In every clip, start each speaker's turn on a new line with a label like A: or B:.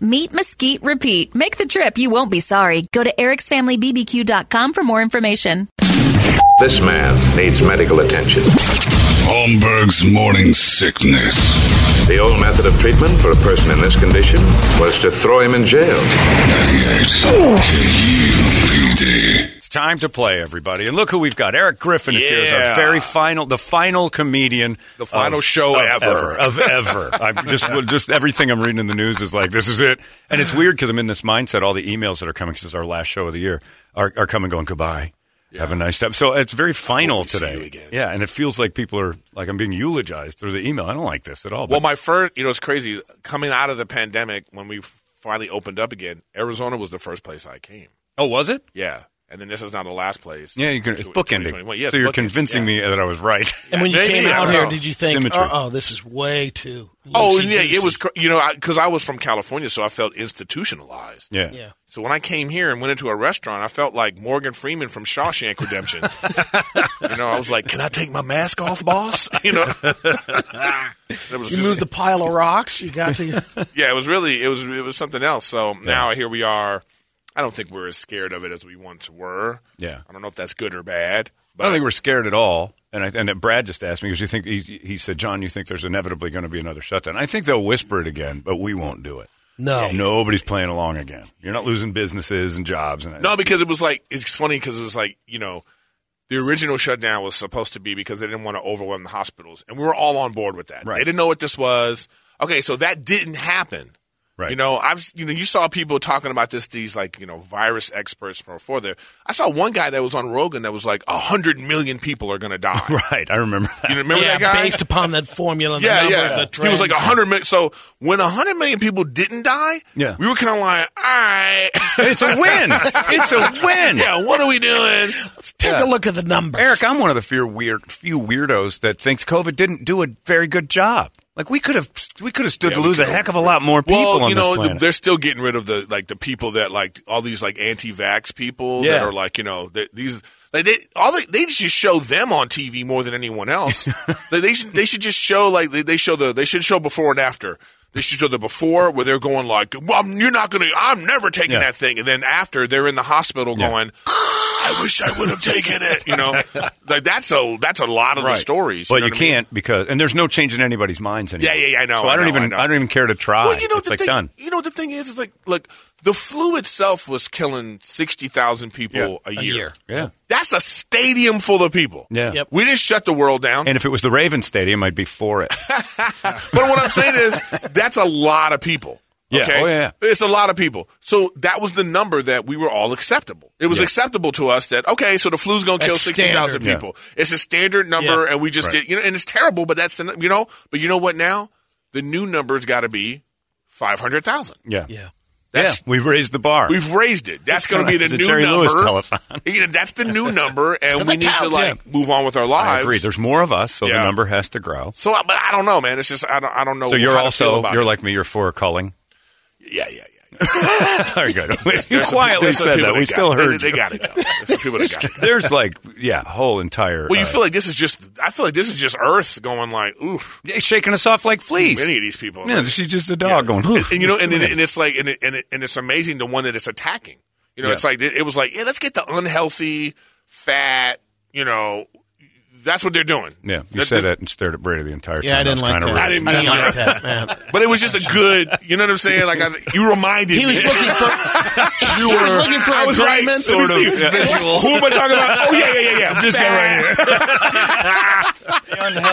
A: Meet, mesquite, repeat. Make the trip, you won't be sorry. Go to ericsfamilybbq.com for more information.
B: This man needs medical attention.
C: Holmberg's morning sickness.
B: The old method of treatment for a person in this condition was to throw him in jail.
C: 98 KUPD.
D: Time to play, everybody. And look who we've got. Erik Griffin is here as our very final, the final comedian.
E: The final
D: of-
E: show
D: of
E: ever.
D: Of ever. I'm just, just everything I'm reading in the news is like, this is it. And it's weird because I'm in this mindset. All the emails that are coming, because it's our last show of the year, are, are coming going, goodbye. Have a nice time. So it's very final today.
E: you again.
D: Yeah, and it feels like people are like I'm being eulogized through the email. I don't like this at all.
E: Well, my first, you know, it's crazy. Coming out of the pandemic, when we finally opened up again, Arizona was the first place I came.
D: oh, was it?
E: Yeah. And then this is now the last place.
D: Yeah, you can. It's bookending.
E: 2021. Yeah,
D: so you're
E: bookending.
D: convincing
E: Yeah.
D: me that I was right.
F: And when you
E: Maybe,
F: came out here, did you think,
D: Symmetry.
F: oh, this is way too.
E: Oh,
F: loosey-goosey?
E: yeah, it was, you know, because I, was from California, so I felt institutionalized.
D: yeah.
F: Yeah.
E: So when I came here and went into a restaurant, I felt like Morgan Freeman from Shawshank Redemption. you know, I was like, "Can I take my mask off, boss?" You know, it was
F: You
E: just-
F: moved the pile of rocks. You got to.
E: yeah, it was really it was it was something else. So now here we are. I don't think we're as scared of it as we once were.
D: Yeah.
E: I don't know if that's good or bad. But
D: I don't think we're scared at all. And I, and Brad just asked me because you think he, he said, John, you think there's inevitably going to be another shutdown? I think they'll whisper it again, but we won't do it.
F: No.
D: Nobody's playing along again. You're not losing businesses and jobs. And
E: no, because it was like it's funny because it was like you know. The original shutdown was supposed to be because they didn't want to overwhelm the hospitals, and we were all on board with that.
D: Right.
E: They didn't know what this was. Okay, so that didn't happen.
D: Right.
E: You know, I've you know you saw people talking about this. These like you know virus experts before there. I saw one guy that was on Rogan that was like a hundred million people are going to die.
D: right. I remember that.
E: You remember
F: yeah,
E: that guy?
F: based upon that formula. And
E: yeah,
F: the
E: yeah.
F: the
E: He was like a hundred million. So when a hundred million people didn't die,
D: Yeah.
E: we were kind of like, all right,
D: it's a win. It's a win.
E: yeah, what are we doing?
F: Let's Take
D: Yeah.
F: a look at the numbers.
D: Erik, I'm one of the few weird few weirdos that thinks COVID didn't do a very good job. Like we could have we could have stood
E: Yeah,
D: to lose a heck of a lot more people
E: well, you know, they're still getting rid of the like the people that like all these like anti-vax people that are like you know they, these like they all they, they should show them on TV more than anyone else. they, they should they should just show like they, they show the they should show before and after. They should show the before where they're going like, "Well, you're not gonna, I'm never taking
D: Yeah.
E: that thing," and then after they're in the hospital
D: Yeah.
E: going, "I wish I would have taken it." You know, like that's a that's a lot of the stories.
D: But
E: know
D: you,
E: what I mean?
D: can't because and there's no change in anybody's minds anymore.
E: Yeah, yeah, yeah, I know,
D: So
E: I
D: I don't even
E: I.
D: I don't even care to try.
E: Well, you know
D: it's
E: the
D: like
E: thing.
D: done.
E: You know the thing is, is like, look, the flu itself was killing sixty thousand people a, year.
F: year.
D: Yeah.
E: That's a stadium full of people.
D: Yeah.
F: Yep.
E: We didn't shut the world down.
D: And if it was the Raven Stadium, I'd be for it.
E: but what I'm saying is, that's a lot of people.
D: Yeah.
E: Okay?
D: Oh, yeah, yeah.
E: It's a lot of people. So that was the number that we were all acceptable. It was
D: Yeah.
E: acceptable to us that, okay, so the flu's going to kill 60,000
F: standard.
E: people. It's a standard number,
F: Yeah.
E: and we just
D: Right.
E: did, you know, and it's terrible, but that's the, you know, but you know what now? The new number's got to be 500,000.
D: Yeah.
F: Yeah.
D: Yeah,
E: That's,
D: we've raised the bar.
E: We've raised it. That's going to be the
D: It's a
E: new
D: Jerry
E: number.
D: Lewis telethon.
E: You know, that's the new number, and we need to
F: tout,
E: like move on with our lives.
D: I agree. There's more of us, so the number has to grow.
E: So, but I don't know, man. It's just I don't. I don't know.
D: So you're
E: how to feel
D: also
E: about
D: you're
E: it.
D: like me. You're for culling.
E: yeah, yeah, yeah.
D: Very good.
E: some-
D: quietly said that. We still heard
E: They,
D: you.
E: got to go. There's some people that got go.
D: There's like yeah, whole entire.
E: Well, you
D: uh,
E: feel like this is just. I feel like this is just Earth going like, oof.
D: yeah, shaking us off like fleas.
E: Many of these people.
D: Yeah, she's just a dog going.
E: and,
D: "Oof."
E: and, you know, and, it, and it's like, and, it, and, it, and it's amazing the one that it's attacking. You know,
D: Yeah.
E: it's like it, it was like, yeah, let's get the unhealthy, fat. You know, that's what they're doing.
D: yeah, you
E: That-
D: said
E: that-
D: and stared at Brady the entire time.
F: Yeah, I didn't
D: was
F: like that.
E: I didn't
F: I didn't
E: mean
F: like
E: that.
F: that, man.
E: But it was just a good. You know what I'm saying? Like I, you reminded me.
F: He was
E: me.
F: looking for. he was looking for
E: I was right.
F: agreement.
E: Let.
D: Sort of, yeah.
E: Visual. Who am I talking about? Oh yeah, yeah, yeah, yeah. This guy right here.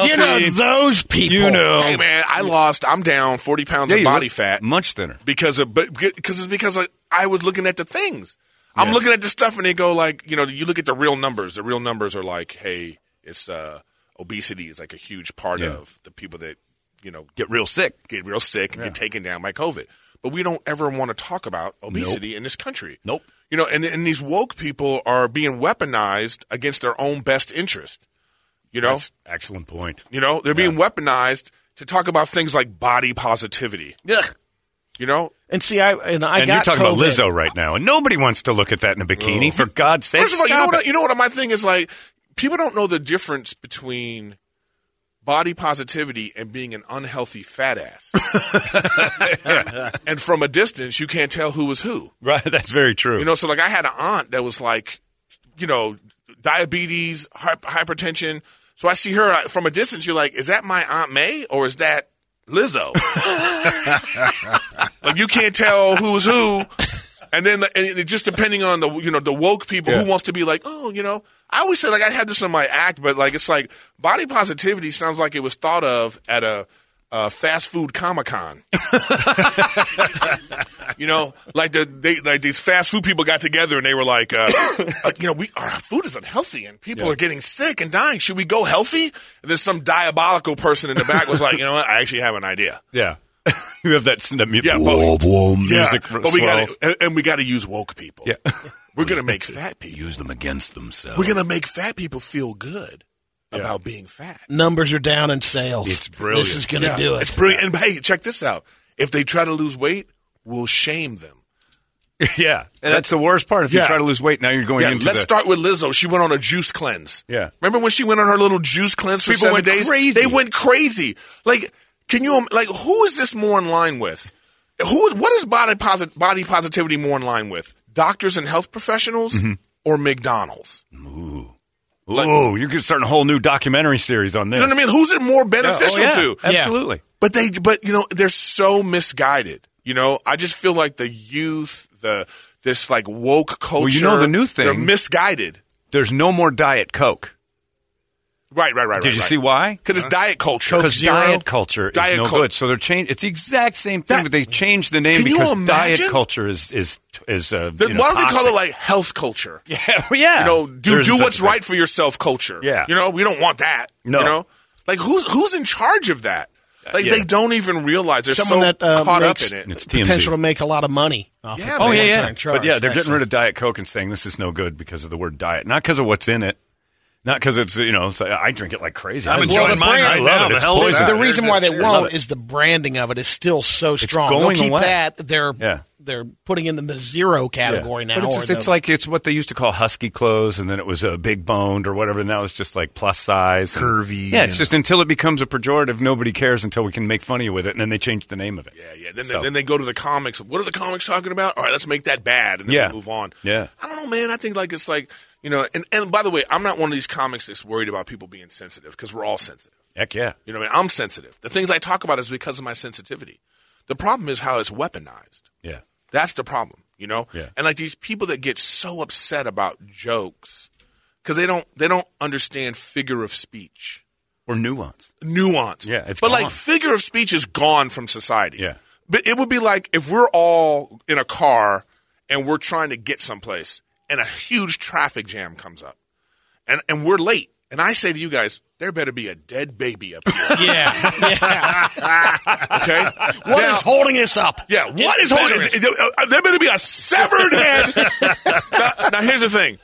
F: You know those people.
D: You know.
E: Hey man, I lost. I'm down 40 pounds
D: Yeah,
E: of body fat
D: much thinner.
E: because of but because it's because like, I was looking at the things. I'm
D: Yeah.
E: looking at the stuff and they go like, you know, you look at the real numbers. The real numbers are like, hey, it's uh, obesity is like a huge part
D: Yeah.
E: of the people that you know
D: Get real sick.
E: get real sick and get taken down by COVID. But we don't ever want to talk about obesity in this country.
D: Nope.
E: You know, and and these woke people are being weaponized against their own best interest. You know,
D: That's excellent point.
E: you know, they're being weaponized to talk about things like body positivity.
D: Ugh.
E: You know,
F: And see, I and I
D: and
F: got
D: you're talking about Lizzo right now, and nobody wants to look at that in a bikini. For God's sake,
E: First of all, you know what?
D: it.
E: You know what? My thing is like people don't know the difference between body positivity and being an unhealthy fat ass. and from a distance, you can't tell who is who.
D: Right, that's very true.
E: You know, so like I had an aunt that was like, you know, diabetes, hypertension. So I see her uh, from a distance. You're like, is that my aunt May or is that Lizzo? like you can't tell who's who. And then, and it just depending on the you know the woke people
D: Yeah.
E: who wants to be like, oh, you know, I always say like I had this in my act, but like it's like body positivity sounds like it was thought of at a, a fast food comic con. You know, like the they like these fast food people got together and they were like, uh, uh, you know, we our food is unhealthy and people are getting sick and dying. Should we go healthy? And then some diabolical person in the back was like, you know what? I actually have an idea.
D: yeah, you have that, that mu-
E: Yeah, but-
D: whoa, whoa,
E: Yeah,
D: music.
E: but we got and we got to use woke people.
D: Yeah,
E: we're gonna make fat people.
D: use them against themselves.
E: We're gonna make fat people feel good about being fat.
F: Numbers are down in sales.
D: It's brilliant.
F: This is going to
E: Yeah,
F: do it.
E: It's brilliant. And hey, check this out. If they try to lose weight, we'll shame them.
D: yeah, and that's the worst part. If you try to lose weight, now you're going
E: Yeah,
D: into
E: let's
D: the,
E: start with Lizzo. She went on a juice cleanse.
D: Yeah.
E: Remember when she went on her little juice cleanse for
D: People
E: seven
D: went
E: days?
D: crazy.
E: They went crazy. Like, can you like who is this more in line with? Who? What is body posit- body positivity more in line with? Doctors and health professionals
D: Mm-hmm.
E: or McDonald's?
D: Ooh, Oh, you could start a whole new documentary series on this.
E: You know what I mean? Who's it more beneficial
D: Oh, yeah,
E: to?
D: Absolutely.
E: But they, but you know, they're so misguided. You know, I just feel like the youth, the this like woke culture.
D: you know the new thing-
E: They're misguided.
D: There's no more Diet Coke.
E: Right, right, right.
D: Did
E: right,
D: you
E: right.
D: see why?
E: Because it's diet culture.
D: Because
F: Zero?
D: diet culture
E: Diet
D: is no
E: cul-
D: good. So they're changed. It's the exact same thing,
E: That-
D: but they changed the name because
E: imagine?
D: diet culture is is is. Uh,
E: Then
D: you know,
E: why don't they call it like health culture?
D: Yeah, yeah.
E: You know, do
D: There's
E: do what's right for yourself culture.
D: Yeah.
E: You know, we don't want that.
D: No.
E: You know? Like who's who's in charge of that? Like
D: yeah.
E: they don't even realize they're
F: Someone
E: so
F: that uh,
E: caught
F: makes
E: up in it.
D: It's TMZ.
F: potential to make a lot of money off
E: Yeah,
F: of
D: Oh yeah,
F: ones that are
D: yeah. But yeah, they're
F: That's
D: getting rid of Diet Coke and saying this is no good because of the word diet, not because of what's in it, not because it's you know. It's I drink it like crazy.
G: I'm enjoying
D: love it.
G: mine
D: I
G: right
D: love
G: now.
D: it.
G: The
D: It's
G: hell is
D: poison.
G: that?
F: The reason why they
G: Cheers.
F: won't
D: Love it.
F: is the branding of it is still so strong.
D: going
F: They'll keep
D: away.
F: that. They're
D: Yeah.
F: they're putting it in the zero category
D: Yeah.
F: now.
D: But it's,
F: or
D: just- it's
F: the-
D: like it's what they used to call husky clothes, and then it was a big boned or whatever, and that was just like plus size, and-
G: Curvy,
D: Yeah, it's just until it becomes a pejorative, nobody cares until we can make fun of you with it, and then they change the name of it.
E: Yeah, yeah. Then,
D: So-
E: they, then they go to the comics. What are the comics talking about? All right, let's make that bad, and then
D: Yeah.
E: we move on.
D: Yeah.
E: I don't know, man. I think like it's like you know. And, and by the way, I'm not one of these comics that's worried about people being sensitive because we're all sensitive.
D: Heck yeah.
E: You know, what I mean? I'm sensitive. The things I talk about is because of my sensitivity. The problem is how it's weaponized.
D: Yeah.
E: That's the problem, you know.
D: Yeah.
E: And like these people that get so upset about jokes because they don't they don't understand figure of speech,
D: Or nuance.
E: nuance.
D: Yeah, it's
E: but like figure of speech is gone from society.
D: Yeah.
E: But it would be like if we're all in a car and we're trying to get someplace and a huge traffic jam comes up and, and we're late. And I say to you guys, there better be a dead baby up here.
F: Yeah. yeah.
E: Okay,
F: What
E: Now-
F: is holding us up?
E: Yeah, what is holding?
F: Veteran.
E: Uh, there better be a severed head. now, now, here's the thing: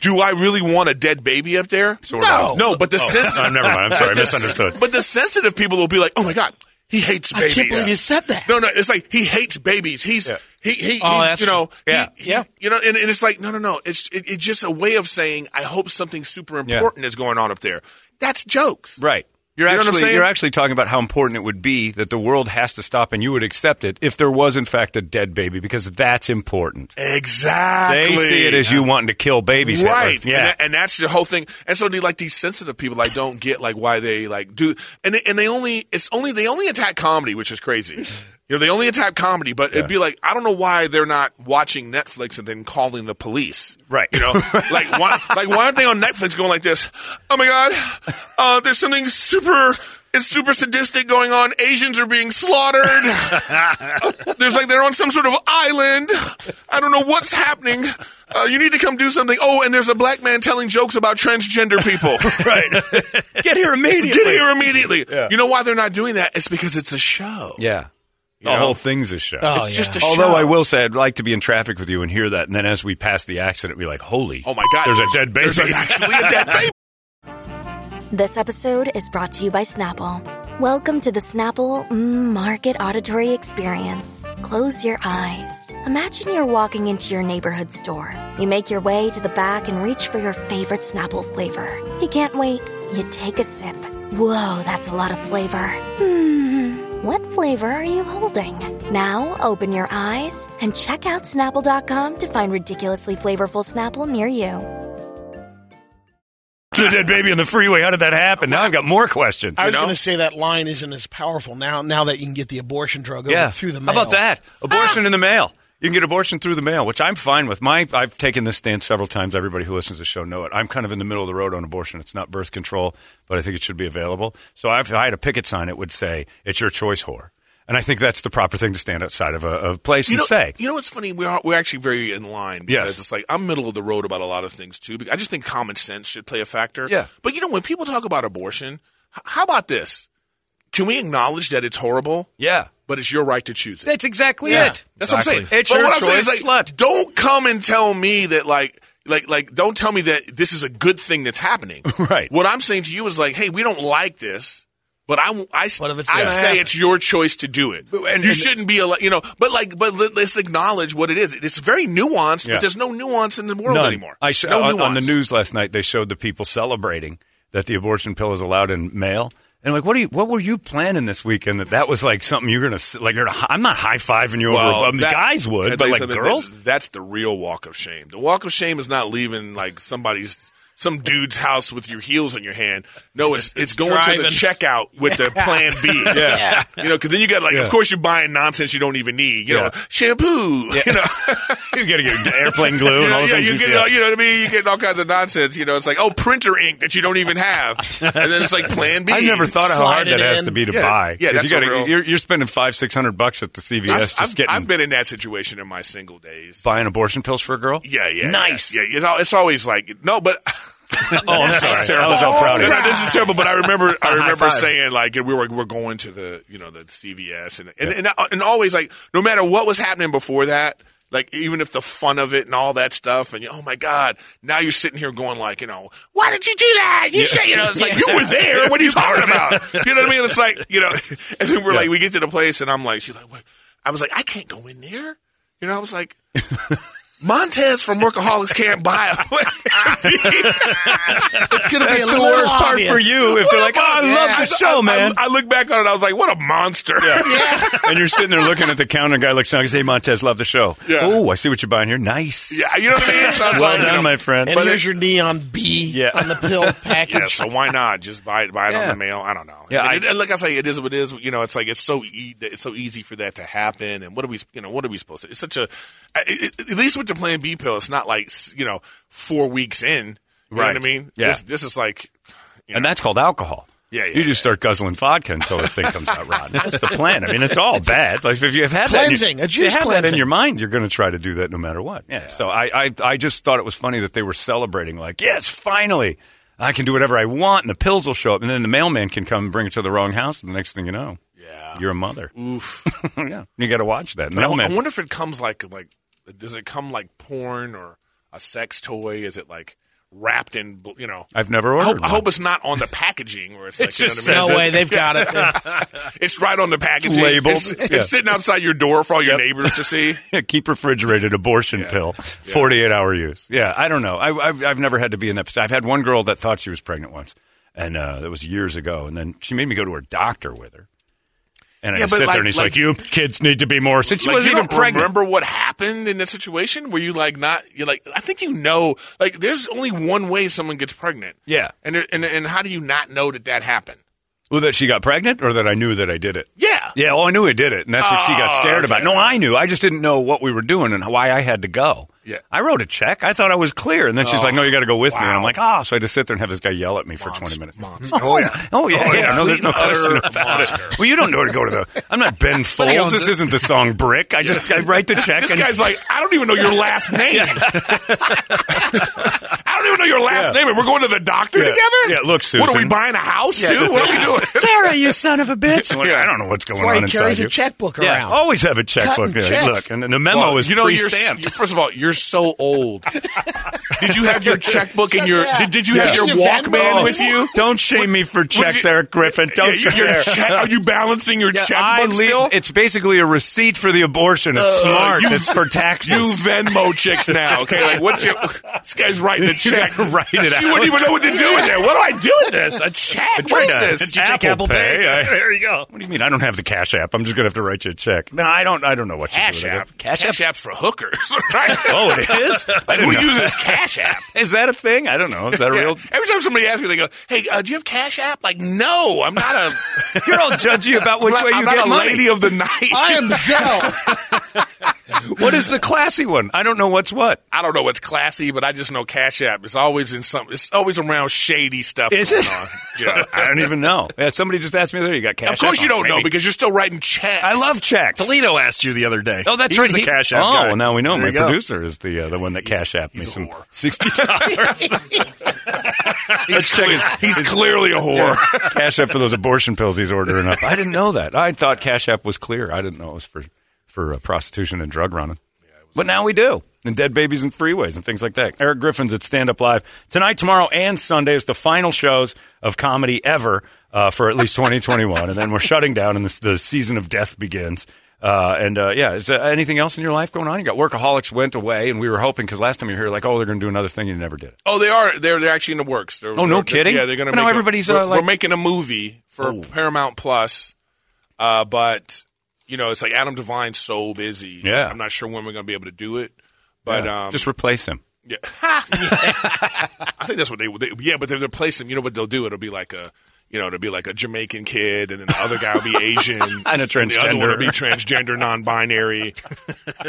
E: Do I really want a dead baby up there?
F: No.
E: no. But the sensitive,
D: Oh, never mind. I'm sorry, I misunderstood.
E: But the sensitive people will be like, "Oh my god, he hates babies.
F: I
E: babies."
F: can't believe you said that.
E: No, no, it's like he hates babies. He's
D: Yeah.
E: he he
F: Oh,
E: he's,
F: that's
E: you know.
D: Yeah.
E: he-
F: Yeah.
E: you know, and, and it's like no, no, no. It's it, it's just a way of saying I hope something super
D: Yeah.
E: important is going on up there. That's jokes.
D: Right. You're
E: You know
D: actually you're actually talking about how important it would be that the world has to stop and you would accept it if there was in fact a dead baby because that's important.
E: Exactly.
D: They see it as you wanting to kill babies. Hitler.
E: right
D: Yeah.
E: and, that- and that's the whole thing and so like these sensitive people i don't get like why they like do and they, and they only it's only they only attack comedy which is crazy you know they only attack comedy but it'd be like i don't know why they're not watching netflix and then calling the police
D: Right.
E: you know like why like why aren't they on netflix going like this oh my god uh, there's something super it's super sadistic going on. Asians are being slaughtered. There's like they're on some sort of island. I don't know what's happening. Uh, you need to come do something. Oh, and there's a black man telling jokes about transgender people.
D: right. Get here immediately.
E: Get here immediately.
D: Yeah.
E: You know why they're not doing that? It's because it's a show.
D: Yeah. The
E: know?
D: whole thing's a show.
F: Oh,
E: It's just a
D: Although
E: show.
D: Although I will say I'd like to be in traffic with you and hear that, and then as we pass the accident, be like, "Holy!
E: Oh my God!
D: There's a dead baby."
E: There's actually a dead baby.
G: This episode is brought to you by Snapple. Welcome to the Snapple Market Auditory Experience. Close your eyes. Imagine you're walking into your neighborhood store. You make your way to the back and reach for your favorite Snapple flavor. You can't wait. You take a sip. Whoa, that's a lot of flavor. Hmm. What flavor are you holding? Now open your eyes and check out Snapple.com to find ridiculously flavorful Snapple near you.
D: the dead baby on the freeway. How did that happen? Now I've got more questions.
F: I was
E: know?
F: going to say that line isn't as powerful now. Now that you can get the abortion drug over
D: yeah.
F: through the mail.
D: How about that? Abortion ah! in the mail. You can get abortion through the mail, which I'm fine with. My I've taken this stance several times. Everybody who listens to the show know it. I'm kind of in the middle of the road on abortion. It's not birth control, but I think it should be available. So if I had a picket sign, it would say, "It's your choice, whore." And I think that's the proper thing to stand outside of a, a place
E: You
D: and
E: know,
D: say.
E: you know what's funny? We are we're actually very in line because
D: Yes.
E: it's like I'm middle of the road about a lot of things too. I just think common sense should play a factor.
D: Yeah.
E: But you know, when people talk about abortion, how about this? Can we acknowledge that it's horrible,
D: Yeah,
E: but it's your right to choose it?
D: that's exactly
F: Yeah.
D: it.
E: That's what I'm saying.
D: It's
E: but
D: your
E: what I'm saying is
D: choice,
E: like,
D: slut.
E: don't come and tell me that like. Like, like, don't tell me that this is a good thing that's happening.
D: Right.
E: What I'm saying to you is like, hey, we don't like this, but I, I,
F: if it's
E: I say
F: happen?
E: it's your choice to do it.
D: And-
E: you shouldn't be, a, you know, but like, but let, us acknowledge what it is. It's very nuanced,
D: Yeah.
E: but there's no nuance in the world
D: None.
E: anymore.
D: I sh-
E: no uh,
D: on, on the news last night, they showed the people celebrating that the abortion pill is allowed in mail. And like, what do you? What were you planning this weekend? That that was like something you're gonna like. You're gonna, I'm not high fiving you
E: Well,
D: over. Um,
E: that-
D: guys would, but like girls.
E: That- that's the real walk of shame. The walk of shame is not leaving like somebody's some dude's house with your heels in your hand. No, it's it's going to the checkout with the plan B.
D: Yeah.
E: You know, because then you got like,
D: Yeah.
E: of course, you're buying nonsense you don't even need. You know,
D: Yeah.
E: shampoo. You know,
D: you gotta get airplane glue
E: you
D: and
E: know,
D: all the
E: yeah,
D: things.
E: you
D: you
E: get,
D: see.
E: all- you know what I mean. You get all kinds of nonsense. You know, it's like oh, printer ink that you don't even have, and then it's like Plan B.
D: I never thought of how hard that
F: it
D: has to be to
E: Yeah.
D: buy.
E: Yeah,
D: 'Cause
E: that's
D: you gotta,
E: real...
D: you're, you're spending five, six hundred bucks at the CVS
E: I've,
D: just
E: I've-
D: getting
E: I've been in that situation in my single days.
D: buying abortion pills for a girl.
E: Yeah, yeah,
D: nice.
E: Yeah, yeah. It's, it's always like no, but
D: Oh, I'm sorry.
E: terrible.
D: I was all proud of
E: oh,
D: No,
E: no, this is terrible. But I remember, I remember saying like we were we're going to the you know the CVS and and, and and always like no matter what was happening before that. Like even if the fun of it and all that stuff, and you, oh my god, now you're sitting here going like, you know, why did you do that? You say, you know, it's like you were there. What are you talking about? You know what I mean? It's like, you know, and then we're like, we get to the place, and I'm like, she's like, what? I was like, I can't go in there. You know, I was like, Montez from Workaholics can't buy it.
F: It's going to be
D: That's
F: a
D: the
F: little
D: worst part for you if they're like, "Oh, I love the show,
E: I,
D: man."
E: I, I look back on it, I was like, what a monster.
D: and you're sitting there looking at the counter. Guy looks down and says, "Hey, Montez, love the show.
E: Yeah.
D: Oh, I see what you're buying here. Nice.
E: Yeah, you know what I mean? So I
D: Well
E: like, you
D: done,
E: know,
D: my friend.
F: And
E: But
F: here's
E: it-
F: your neon B
D: Yeah.
F: on the pill package.
E: Yeah, so why not just buy it, buy it
D: Yeah.
E: on the mail? I don't know.
D: Yeah,
E: I mean,
D: I-
E: like I say, it is what it is. You know, it's like it's so e- it's so easy for that to happen. And what are we, you know, what are we supposed to? It's such a it, it- at least with the Plan B pill, it's not like you know four weeks in. You know
D: Right.
E: what I mean?
D: Yeah.
E: This, this is like, you
D: And that's called alcohol.
E: Yeah, yeah,
D: You just start guzzling vodka until the thing comes out rotten. That's the plan. I mean, it's all bad. Like if you have had
F: Cleansing,
D: that,
F: a
D: in your,
F: juice
D: you have that in your mind, you're going to try to do that no matter what. Yeah. So I, I, I just thought it was funny that they were celebrating, like, yes, finally. I can do whatever I want, and the pills will show up, and then the mailman can come and bring it to the wrong house, and the next thing you know,
E: Yeah.
D: you're a mother.
E: Oof.
D: yeah, you got to watch that.
E: I,
D: Mailman.
E: I wonder if it comes like like does it come like porn or a sex toy? Is it like wrapped in you know?
D: I've never
E: I
D: ordered.
E: hope, I hope it's not on the packaging where it's
D: It
E: like you know
D: just
E: what I mean?
F: No way, they've got it.
E: It's right on the packaging.
D: labeled.
E: It's, it's sitting outside your door for all your
D: Yep.
E: neighbors to see.
D: keep refrigerated abortion
E: Yeah.
D: pill, forty-eight hour use. Yeah, I don't know. I, I've I've never had to be in that. position. I've had one girl that thought she was pregnant once, and uh, that was years ago. And then she made me go to her doctor with her. And I
E: Yeah,
D: sit
E: but
D: there,
E: like-
D: and he's
E: like-
D: like, "You kids need to be more." Since she
E: Like,
D: wasn't even pregnant.
E: remember what happened in that situation? Were you like not? You're like, I think you know. Like, there's only one way someone gets pregnant.
D: Yeah.
E: and it- and and how do you not know that that happened?
D: Well, that she got pregnant, or that I knew that I did it.
E: Yeah.
D: Yeah, well, I knew I did it, and that's what she got
E: Oh,
D: scared about. No, I knew. I just didn't know what we were doing and why I had to go.
E: Yeah.
D: I wrote a check. I thought I was clear, and then she's like, oh, "No, you got to go with me." And I'm
E: wow.
D: like, "Oh," so I just sit there and have this guy yell at me for 20 minutes.
E: monster.
D: Oh, oh yeah, oh yeah,
E: Oh,
D: yeah.
E: yeah.
D: No, there's no question about
E: monster.
D: it. Well, you don't know where to go to the. I'm not Ben Folds. This isn't the song Brick. I just I write the check.
E: This
D: and
E: guy's like, I don't even know your last name. I don't even know your last
D: Yeah.
E: name, and we're going to the doctor
D: Yeah.
E: together.
D: Yeah, look,
E: What are we buying a house too? What are we doing?
D: Sarah, you son of a bitch. I don't know what's going
F: why
D: on inside
F: carries a checkbook around.
D: always have a checkbook. Yeah. Look, and the memo
E: Well,
D: is
E: you know, you're,
D: pre-stamped.
E: you- first of all, you're so old. did you have your checkbook and your? Did, did you have your
F: Your
E: Walkman with you?
D: Don't shame me for checks,
E: you-
D: Erik Griffin. Don't
E: Yeah, your
D: you dare.
E: check- are you balancing your
D: Yeah,
E: checkbook
D: I leave-
E: still?
D: It's basically a receipt for the abortion. It's
E: Uh,
D: smart.
E: you-
D: it's for taxes.
E: You Venmo chicks now, okay? Like, what's your? This guy's writing a check.
D: Write it
E: She
D: out.
E: wouldn't even know what to do with it. What do I do with this? A check? What
D: Tried
E: is
D: to-
E: this?
D: Did you take Apple Pay? I- there you go. What do you mean? I don't have the Cash App. I'm just gonna have to write you a check. No, I don't. I don't know what
E: Cash
D: you do with
E: App.
D: it.
E: Cash,
D: Cash App.
E: App's for hookers, right?
D: Oh, it is.
E: Like, who
D: know.
E: uses Cash App?
D: Is that a thing? I don't know. Is that a
E: Yeah.
D: real?
E: Every time somebody asks me, they go, "Hey, uh, do you have Cash App?" Like, no, I'm not a.
D: You're all judgy about which
E: I'm
D: way
E: not,
D: you
E: I'm
D: get
E: not a
D: money.
E: lady of the night.
F: I am Zelle.
D: What is the classy one? I don't know what's what.
E: I don't know what's classy, but I just know Cash App is always in some. It's always around shady stuff.
D: Is
E: going
D: it?
E: On. Yeah.
D: I don't even know. Yeah, somebody just asked me there. You got cash?
E: of course,
D: App?
E: you don't
D: Maybe.
E: know because you're still writing checks.
D: I love checks.
H: Toledo asked you the other day.
D: Oh, that's
H: He
D: right.
H: the
D: He-
H: Cash App
D: oh,
H: guy.
D: well, now we know.
H: There
D: My
H: you go.
D: producer is the uh, the one that Cash App me some sixty dollars.
E: He's, cle- he's clearly a whore.
D: Cash App for those abortion pills he's ordering up. I didn't know that. I thought Cash App was clear. I didn't know it was for for uh, prostitution and drug running. But now we do. And dead babies and freeways and things like that. Erik Griffin's at Stand Up Live. Tonight, tomorrow, and Sunday is the final shows of comedy ever uh, for at least 2021. and then we're shutting down and this, the season of death begins. Uh, and uh, yeah, is there anything else in your life going on? You got Workaholics went away, and we were hoping because last time you were here, like, oh, they're going to do another thing, and you never did it.
E: Oh, they are. They're they're actually in the works. They're,
D: Oh, no
E: they're-
D: kidding?
E: Yeah, they're going to. Make
D: everybody's,
E: A,
D: uh,
E: we're,
D: like-
E: we're making a movie for
D: Oh.
E: Paramount Plus, uh, but you know, it's like Adam DeVine's so busy.
D: Yeah.
E: I'm not sure when we're going to be able to do it. But
D: Yeah.
E: um,
D: Just replace him.
E: yeah. I think that's what they, would. yeah. But if they replace him, you know what they'll do? It'll be like a. You know, it'll be like a Jamaican kid, and then the other guy will be Asian,
D: And a transgender.
E: The other one will be transgender, non-binary.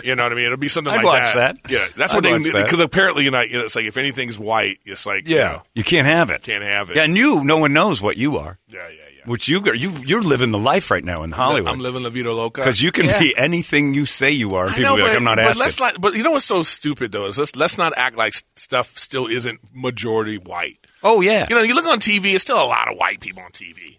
E: you know what I mean? It'll be something
D: I'd
E: like that.
D: that.
E: Yeah, that's
D: I'd
E: what they because apparently, you know, you know, it's like if anything's white, it's like you
D: Yeah.
E: know,
D: You can't have it.
E: can't have it.
D: Yeah, and you, no one knows what you are.
E: yeah, yeah, yeah.
D: Which you, you, you're living the life right now in Hollywood.
E: I'm living La Vida Loca.
D: Because you can
F: Yeah.
D: be anything you say you are, and
E: I
D: people
E: know,
D: be like,
E: but,
D: I'm not
E: but
D: asking.
E: let's not. But you know what's so stupid though is let's let's not act like stuff still isn't majority white.
D: oh, yeah.
E: You know, you look on TV, it's still a lot of white people on TV.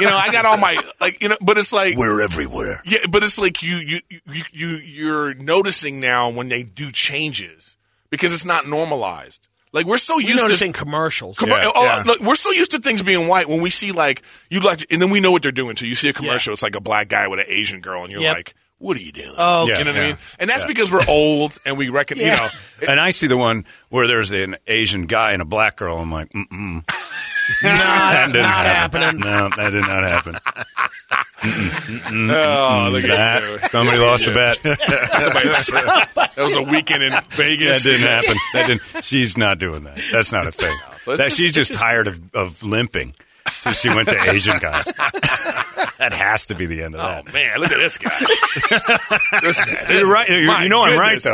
E: you know, I got all my like, you know, but it's like
H: We're everywhere.
E: yeah, but it's like you you you you you're noticing now when they do changes because it's not normalized. Like we're so
F: You're
E: used to
F: noticing commercials.
E: Commer-
D: Yeah,
E: oh,
D: yeah.
E: Look, we're so used to things being white when we see like you like, and then we know what they're doing too. You see a commercial, it's like a black guy with an Asian girl, and you're
F: Yep.
E: like, "What are you doing?"
F: Oh,
E: you know what I mean? And that's because we're old and we reckon,
F: Yeah.
E: you know,
D: and I see the one where there's an Asian guy and a black girl. I'm like, mm-mm.
F: Not,
D: That didn't
F: not
D: happen.
F: happening.
D: No, that did not happen.
E: oh, look at
D: That, somebody lost a bet.
E: that was a weekend in Vegas.
D: That didn't happen. That didn't. She's not doing that. That's not a thing.
E: So
D: that,
E: just-
D: she's just,
E: just-
D: tired of, of limping. So she went to Asian guys. that has to be the end of that.
E: Oh man, look at this guy. this this-
D: You're right. You,
E: my
D: you know I'm right,
E: goodness.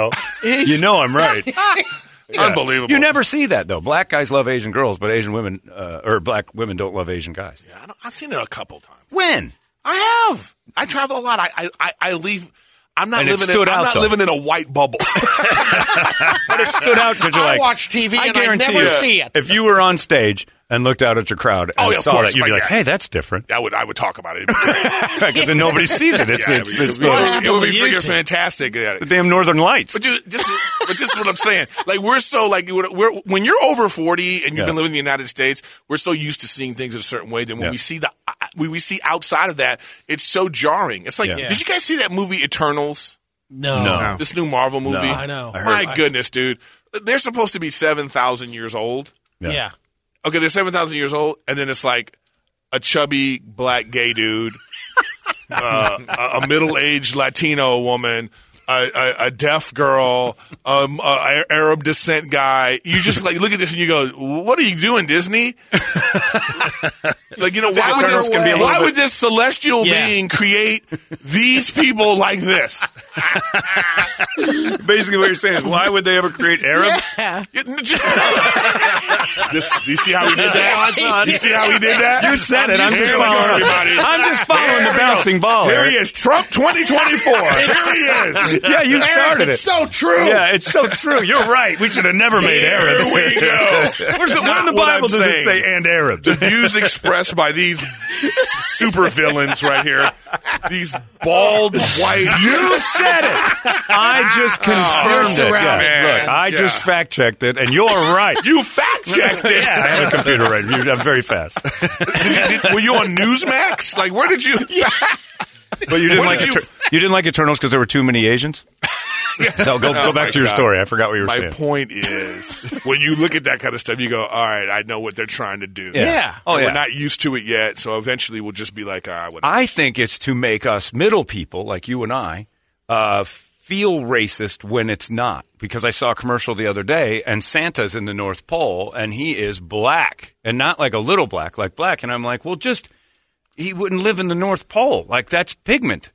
D: though. You know I'm right.
E: Unbelievable.
D: You never see that though. Black guys love Asian girls, but Asian women uh, or black women don't love Asian guys.
E: Yeah, I don't, I've seen it a couple times.
D: When?
E: I have. I travel a lot. I I, I, I leave. I'm not living. in, I'm not living in a white bubble.
D: but it stood out because you're
F: I
D: like,
F: watch TV
D: I
F: and I
D: guarantee
F: never
D: you,
F: see it.
D: If you were on stage and looked out at your crowd and
E: Oh, yeah,
D: saw
E: course,
D: that, you'd be like, hey, that's different.
E: I would. I would talk about it.
D: Because then nobody sees it. It's,
E: Yeah,
D: it's,
E: it would-
D: it's
E: it it would be freaking
F: two?
E: fantastic.
D: The damn Northern Lights.
E: But dude, this, is- but this is what I'm saying. Like we're so like we're, when you're over 40 and you've
D: Yeah.
E: been living in the United States, we're so used to seeing things in a certain way. Then when we see the when we see outside of that, it's so jarring. It's like,
D: Yeah.
E: did you guys see that movie Eternals?
F: No.
D: No.
E: This new Marvel movie.
F: I know.
E: My
F: heard-
E: goodness, dude. They're supposed to be seven thousand years old.
F: Yeah.
E: Okay, they're seven thousand years old, and then it's like a chubby black gay dude, uh, a, a middle-aged Latino woman, a, a, a deaf girl, um, a Arab descent guy. You just like look at this and you go, "What are you doing, Disney?" like you know, why would, this,
D: be
E: why
D: bit-
E: would this celestial
F: Yeah.
E: being create these people like this?
D: Basically, what you're saying is, why would they ever create Arabs?
F: Yeah.
E: Just this. Do you see how he did that? Do you see how he did that?
D: You said it. I'm just
E: we go,
D: following up.
E: everybody.
D: I'm just following the
E: we go.
D: bouncing ball.
E: Here
D: Erik.
E: he is, Trump 2024. Here he is.
D: Yeah, you started it.
F: It's
D: it.
F: so true.
D: Yeah, it's so true. You're right. We should have never made
E: Here
D: Arabs.
E: we go.
D: Where's the, where in the Bible does it say and Arabs?
E: The views expressed by these super villains right here, these bald white.
D: You said it. I just oh, confirmed
F: You're
D: it. Yeah, look, I
E: Yeah.
D: just fact checked it, and you're right.
E: You fact checked it.
D: yeah, I have a computer right. I'm very fast.
E: Did you- did- were you on Newsmax? Like, where did you?
D: But you didn't like
E: did you-
D: Eter- you didn't like Eternals because there were too many Asians. So go
E: Oh,
D: go
E: my
D: back to your
E: God.
D: story. I forgot what you were saying.
E: My
D: saying.
E: point is, when you look at that kind of stuff, you go, "All right, I know what they're trying to do."
F: Yeah.
D: Oh
E: And
D: yeah.
E: We're not used to it yet, so eventually we'll just be like, "Ah, whatever."
D: I think it's to make us middle people like you and I uh, feel racist when it's not. Because I saw a commercial the other day, and Santa's in the North Pole, and he is black, and not like a little black, like black. And I'm like, well, just he wouldn't live in the North Pole. Like that's pigment.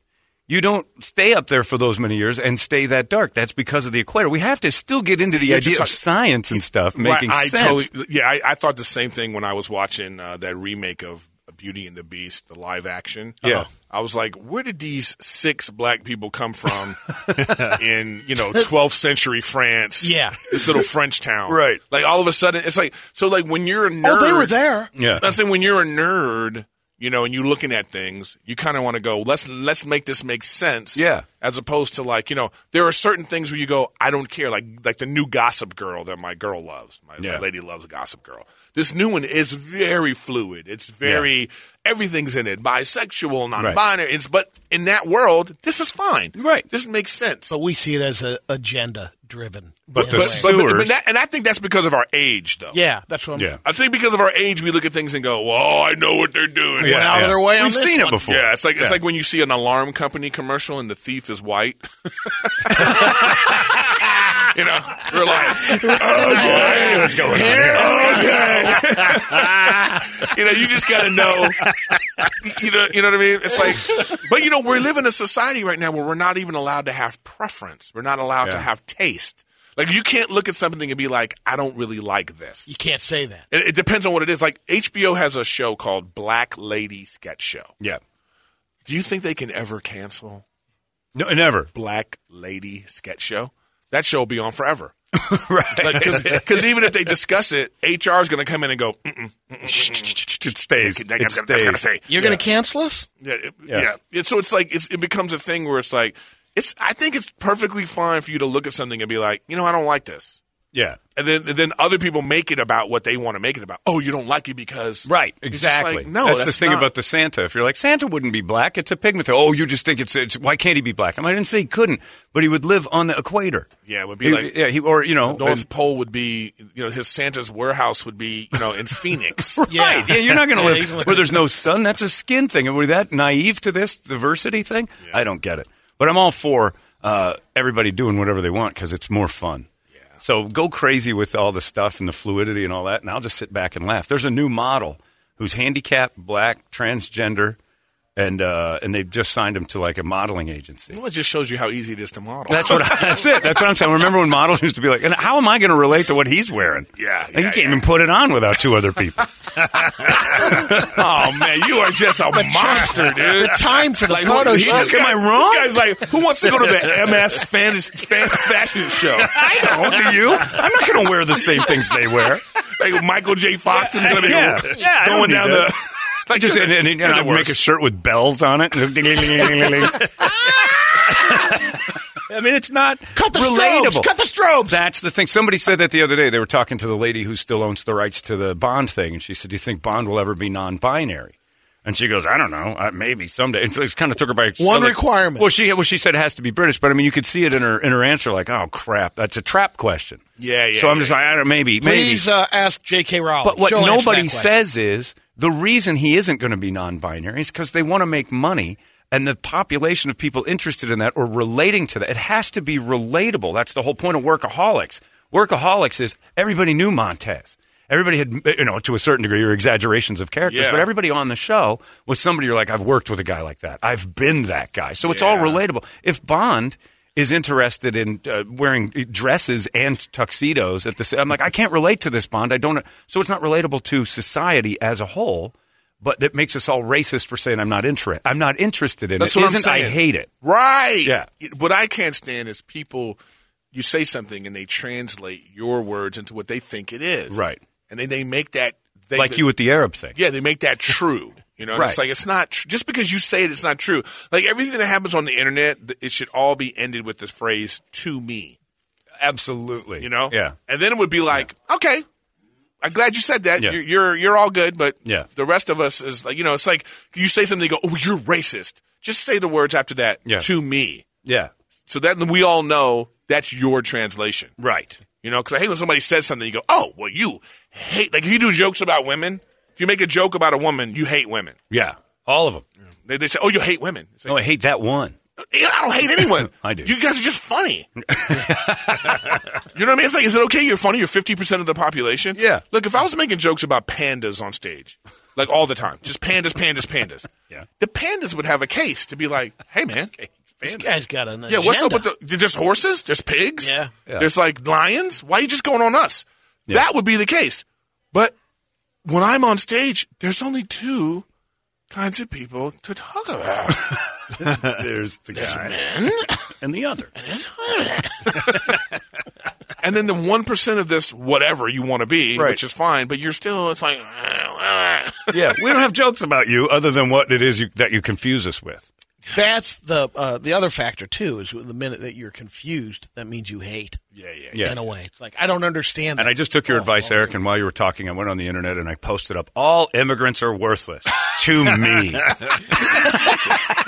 D: You don't stay up there for those many years and stay that dark. That's because of the equator. We have to still get into the
E: You're
D: idea
E: just
D: of science and stuff making
E: Right, I
D: sense.
E: Totally, yeah, I, I thought the same thing when I was watching uh, that remake of Beauty and the Beast, the live action.
D: Yeah.
E: I was like, where did these six black people come from in, you know, 12th century France?
F: Yeah.
E: This little French town.
D: Right.
E: Like all of a sudden, it's like, so like when you're a nerd.
F: Oh, they were there.
D: Yeah.
E: I'm saying when you're a nerd, you know, and you're looking at things, you kind of want to go, let's let's make this make sense.
D: Yeah.
E: As opposed to like, you know, there are certain things where you go, I don't care. Like like the new Gossip Girl that my girl loves. My,
D: Yeah.
E: my lady loves Gossip Girl. This new one is very fluid. It's very everything's in it, bisexual, non-binary. It's but in that world, this is fine.
D: Right.
E: This makes sense.
F: But we see it as a agenda driven.
D: But the
E: but, but, but,
D: sewers-
E: that, and I think that's because of our age, though.
F: yeah, that's what I'm.
D: Yeah.
E: I think because of our age, we look at things and go, "Well, I know what they're doing."
F: Went out of their way on
D: We've seen
F: one.
D: it before.
E: Yeah, it's like it's like when you see an alarm company commercial and the thief is white. you know, we're like, okay, what's going on here? Okay. you know, you just got to know. You know, you know what I mean? It's like, but you know, we're living in a society right now where we're not even allowed to have preference. We're not allowed to have taste. Like you can't look at something and be like, I don't really like this.
F: You can't say that.
E: It, it depends on what it is. Like HBO has a show called Black Lady Sketch Show.
D: Yeah.
E: Do you think they can ever cancel
D: No, never.
E: Black Lady Sketch Show? That show will be on forever.
D: right.
E: Because even if they discuss it, HR is going to come in and go, Mm-mm,
D: it stays.
E: that,
D: It
E: that's, that's got to
D: stays.
F: You're going to cancel us?
E: Yeah, it-
D: Yeah.
E: yeah. It- so it's like it's, it becomes a thing where it's like it's. I think it's perfectly fine for you to look at something and be like, you know, I don't like this.
D: Yeah.
E: And then, and then other people make it about what they want to make it about. Oh, you don't like it because
D: Right, exactly.
E: like, no,
D: that's,
E: that's,
D: the thing
E: not.
D: about the Santa. If you're like Santa wouldn't be black, it's a pigment thing. Oh, you just think it's, it's why can't he be black? I, mean, I didn't say he couldn't, but he would live on the equator.
E: Yeah, it would be
D: He-
E: like
D: yeah, he or you know,
E: North
D: and-
E: Pole would be, you know, his Santa's warehouse would be, you know, in Phoenix.
D: Right. Yeah, you're not going to
F: Yeah,
D: live where there's no sun. That's a skin thing. Are we that naive to this diversity thing? I don't get it. But I'm all for uh, everybody doing whatever they want because it's more fun. So go crazy with all the stuff and the fluidity and all that, and I'll just sit back and laugh. There's a new model who's handicapped, black, transgender, and uh, and they just signed him to like a modeling agency.
E: Well, it just shows you how easy it is to model.
D: That's what. that's it. That's what I'm saying. Remember when models used to be like, and how am I going to relate to what he's wearing?
E: Yeah,
D: Like, you can't
E: yeah.
D: even put it on without two other people.
E: oh man, you are just a monster, dude.
F: The time for the
E: Like,
F: photo
E: who-
F: shoot.
D: Am I wrong?
E: This guy's like, who wants to go to the MS fan, fan, fashion show?
D: I don't. Do you? I'm not going to wear the same things they wear.
E: Like Michael J. Fox is going to be
D: Yeah. Yeah,
E: going down
D: that.
E: the. Like
D: Just and, and, and
E: you're
D: I'd make a shirt with bells on it. I mean, it's not
F: Cut the
D: relatable.
F: strobes. Cut the strobes.
D: That's the thing. Somebody said that the other day. They were talking to the lady who still owns the rights to the Bond thing, and she said, "Do you think Bond will ever be non-binary?" And she goes, "I don't know. Uh, maybe someday." And so it kind of took her by
F: One
D: like-
F: requirement.
D: Well, she well she said it has to be British, but I mean, you could see it in her in her answer, like, "Oh crap, that's a trap question."
E: Yeah, yeah.
D: so I'm
E: yeah,
D: just like, I don't maybe maybe.
F: Please uh, ask J.K. Rowling.
D: But what
F: She'll
D: nobody
F: that
D: says is the reason he isn't going to be non-binary is because they want to make money, and the population of people interested in that or relating to that, it has to be relatable. That's the whole point of workaholics. Workaholics is everybody knew Montez. Everybody had, you know, to a certain degree, or exaggerations of characters,
E: Yeah.
D: but everybody on the show was somebody you're like, I've worked with a guy like that. I've been that guy. So it's all relatable. If Bond is interested in uh, wearing dresses and tuxedos at the I'm like, I can't relate to this Bond. I don't. So it's not relatable to society as a whole. But that makes us all racist for saying I'm not interested. I'm not interested in
E: That's
D: it.
E: what
D: Isn't I hate it.
E: Right.
D: Yeah.
E: What I can't stand is people. You say something and they translate your words into what they think it is.
D: Right.
E: And then they make that. They,
D: like you with the Arab thing.
E: Yeah, they make that true. You know, and it's like it's not tr- just because you say it, it's not true. Like everything that happens on the internet, it should all be ended with the phrase "to me."
D: Absolutely.
E: You know,
D: Yeah.
E: and then it would be like, okay, I'm glad you said that.
D: Yeah.
E: You're, you're you're all good, but
D: Yeah.
E: the rest of us is like, you know, it's like you say something, you go, oh, you're racist. Just say the words after that
D: Yeah.
E: to me,
D: Yeah.
E: so that we all know that's your translation.
D: Right.
E: You know, because I hate when somebody says something, you go, oh, well, you hate. Like if you do jokes about women, if you make a joke about a woman, you hate women.
D: Yeah. All of them.
E: They, they say, "Oh, you hate women." It's like,
D: No, I hate that one.
E: I don't hate anyone.
D: I do.
E: You guys are just funny. you know what I mean? It's like, is it okay? You're funny. You're fifty percent of the population.
D: Yeah.
E: Look, if I was making jokes about pandas on stage, like all the time, just pandas, pandas, pandas.
D: Yeah.
E: The pandas would have a case to be like, "Hey, man,
F: This guy's got an
E: yeah, what's up with the? Just horses? Just pigs?
F: Yeah.
D: Yeah.
E: There's like lions. Why are you just going on us? That would be the case. But when I'm on stage, there's only two kinds of people to talk about.
D: There's the
E: There's
D: guy
E: men.
D: and the other.
E: and then the one percent of this whatever you want to be,
D: Right.
E: which is fine, but you're still it's like
D: yeah, we don't have jokes about you other than what it is you, that you confuse us with.
F: That's the uh, the other factor too. Is the minute that you're confused, that means you hate.
E: yeah, yeah,
D: Yeah.
F: In a way, it's like I don't understand.
D: And. I just took your
F: Oh,
D: advice,
F: oh,
D: Erik, and while you were talking, I went on the internet and I posted up all immigrants are worthless to me.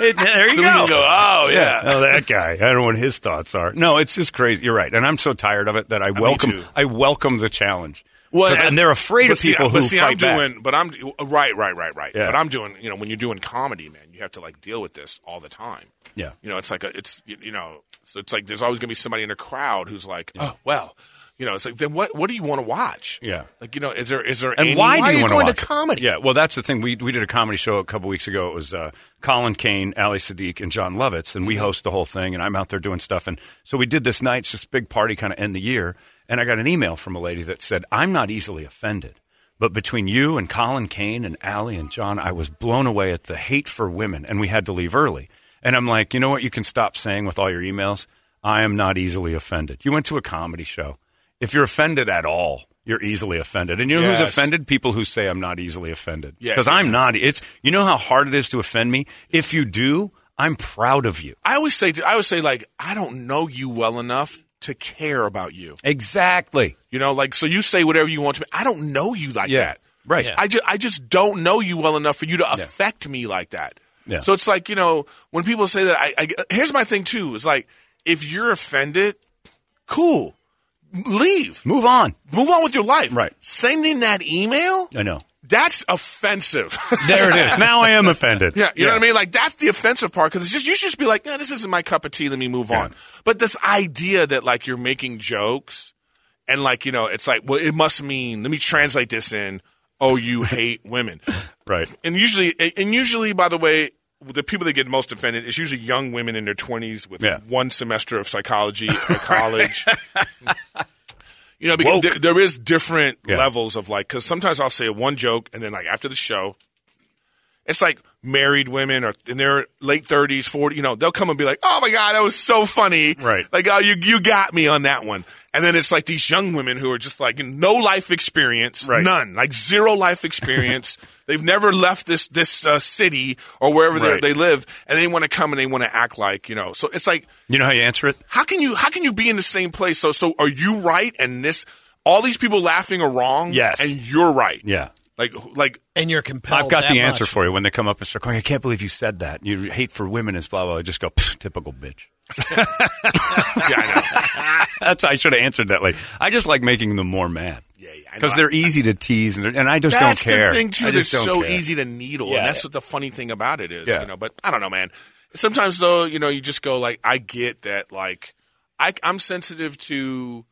D: It- there you
E: So we
D: go.
E: can go, oh yeah.
D: Oh, that guy. I don't know what his thoughts are. No, it's just crazy. You're right, and I'm so tired of it that I welcome.
E: too.
D: I welcome the challenge.
E: Well,
D: 'Cause- and they're afraid of people
E: but
D: who
E: see,
D: fight
E: I'm
D: back.
E: doing, but I'm right, right, right, right.
D: Yeah.
E: But I'm doing, you know, when you're doing comedy, man, you have to like deal with this all the time.
D: Yeah.
E: You know, it's like a, it's you know, so it's like there's always gonna be somebody in a crowd who's like, oh well, you know, it's like then what what do you want to watch?
D: Yeah.
E: Like you know, is there is there
D: And
E: any,
D: why,
F: why
D: do you
F: you
D: want to
F: to
D: watch
F: comedy?
D: Yeah, well, that's the thing. We we did a comedy show a couple weeks ago. It was uh, Colin Kane, Ali Siddiq, and Jon Lovitz, and we host the whole thing. And I'm out there doing stuff. And so we did this night, it's just big party, kind of end the year. And I got an email from a lady that said, "I'm not easily offended." But between you and Colin Kane and Ali and John, I was blown away at the hate for women, and we had to leave early. And I'm like, you know what? You can stop saying with all your emails, I am not easily offended. You went to a comedy show. If you're offended at all, you're easily offended. And you know who's offended? People who say I'm not easily offended.
E: Yes.
D: Because I'm not. It's you know how hard it is to offend me. If you do, I'm proud of you.
E: I always say, I always say, like, I don't know you well enough to care about you.
D: Exactly.
E: You know, like, so you say whatever you want to me. I don't know you like
D: Yeah.
E: that.
D: Right.
E: I just, I just don't know you well enough for you to affect me like that.
D: Yeah.
E: So it's like, you know, when people say that, I, I, here's my thing too, is like, if you're offended, cool. Leave.
D: Move on.
E: Move on with your life.
D: Right.
E: Sending that email,
D: I know.
E: That's offensive.
D: There it is. Now I am offended.
E: Yeah, you know what I mean? Like that's the offensive part because it's just you should just be like, yeah, this isn't my cup of tea. Let me move on. But this idea that like you're making jokes and like you know, it's like, well, it must mean. Let me translate this in. Oh, you hate women,
D: Right.
E: and usually, and usually, by the way, the people that get most offended is usually young women in their twenties with
D: Yeah.
E: one semester of psychology at college. You know, because there, there is different
D: Yeah.
E: levels of like because sometimes I'll say one joke and then like after the show, it's like married women or in their late thirties, forty. You know, they'll come and be like, "Oh my god, that was so funny!"
D: Right.
E: Like, oh, you you got me on that one. And then it's like these young women who are just like no life experience,
D: Right.
E: none, like zero life experience. They've never left this this uh, city or wherever
D: Right.
E: they live, and they want to come and they want to act like you know. So it's like,
D: You know how you answer it?
E: how can you how can you be in the same place? So so are you right? And this all these people laughing are wrong.
D: Yes.
E: and you're right.
D: Yeah.
E: Like like
F: And you're compelled.
D: I've got the answer
F: much.
D: for you when they come up and start going, I can't believe you said that. You hate for women is blah, blah. I just go, typical bitch.
E: yeah, I know.
D: That's I should have answered that late. I just like making them more mad.
E: Yeah, yeah,
D: Because they're easy to tease, and, and I just
E: That's
D: don't care.
E: the thing too. That's so
D: care.
E: easy to needle,
D: Yeah.
E: and that's what the funny thing about it is.
D: Yeah.
E: You know, but I don't know, man. Sometimes though, you know, you just go like, I get that. Like, I, I'm sensitive to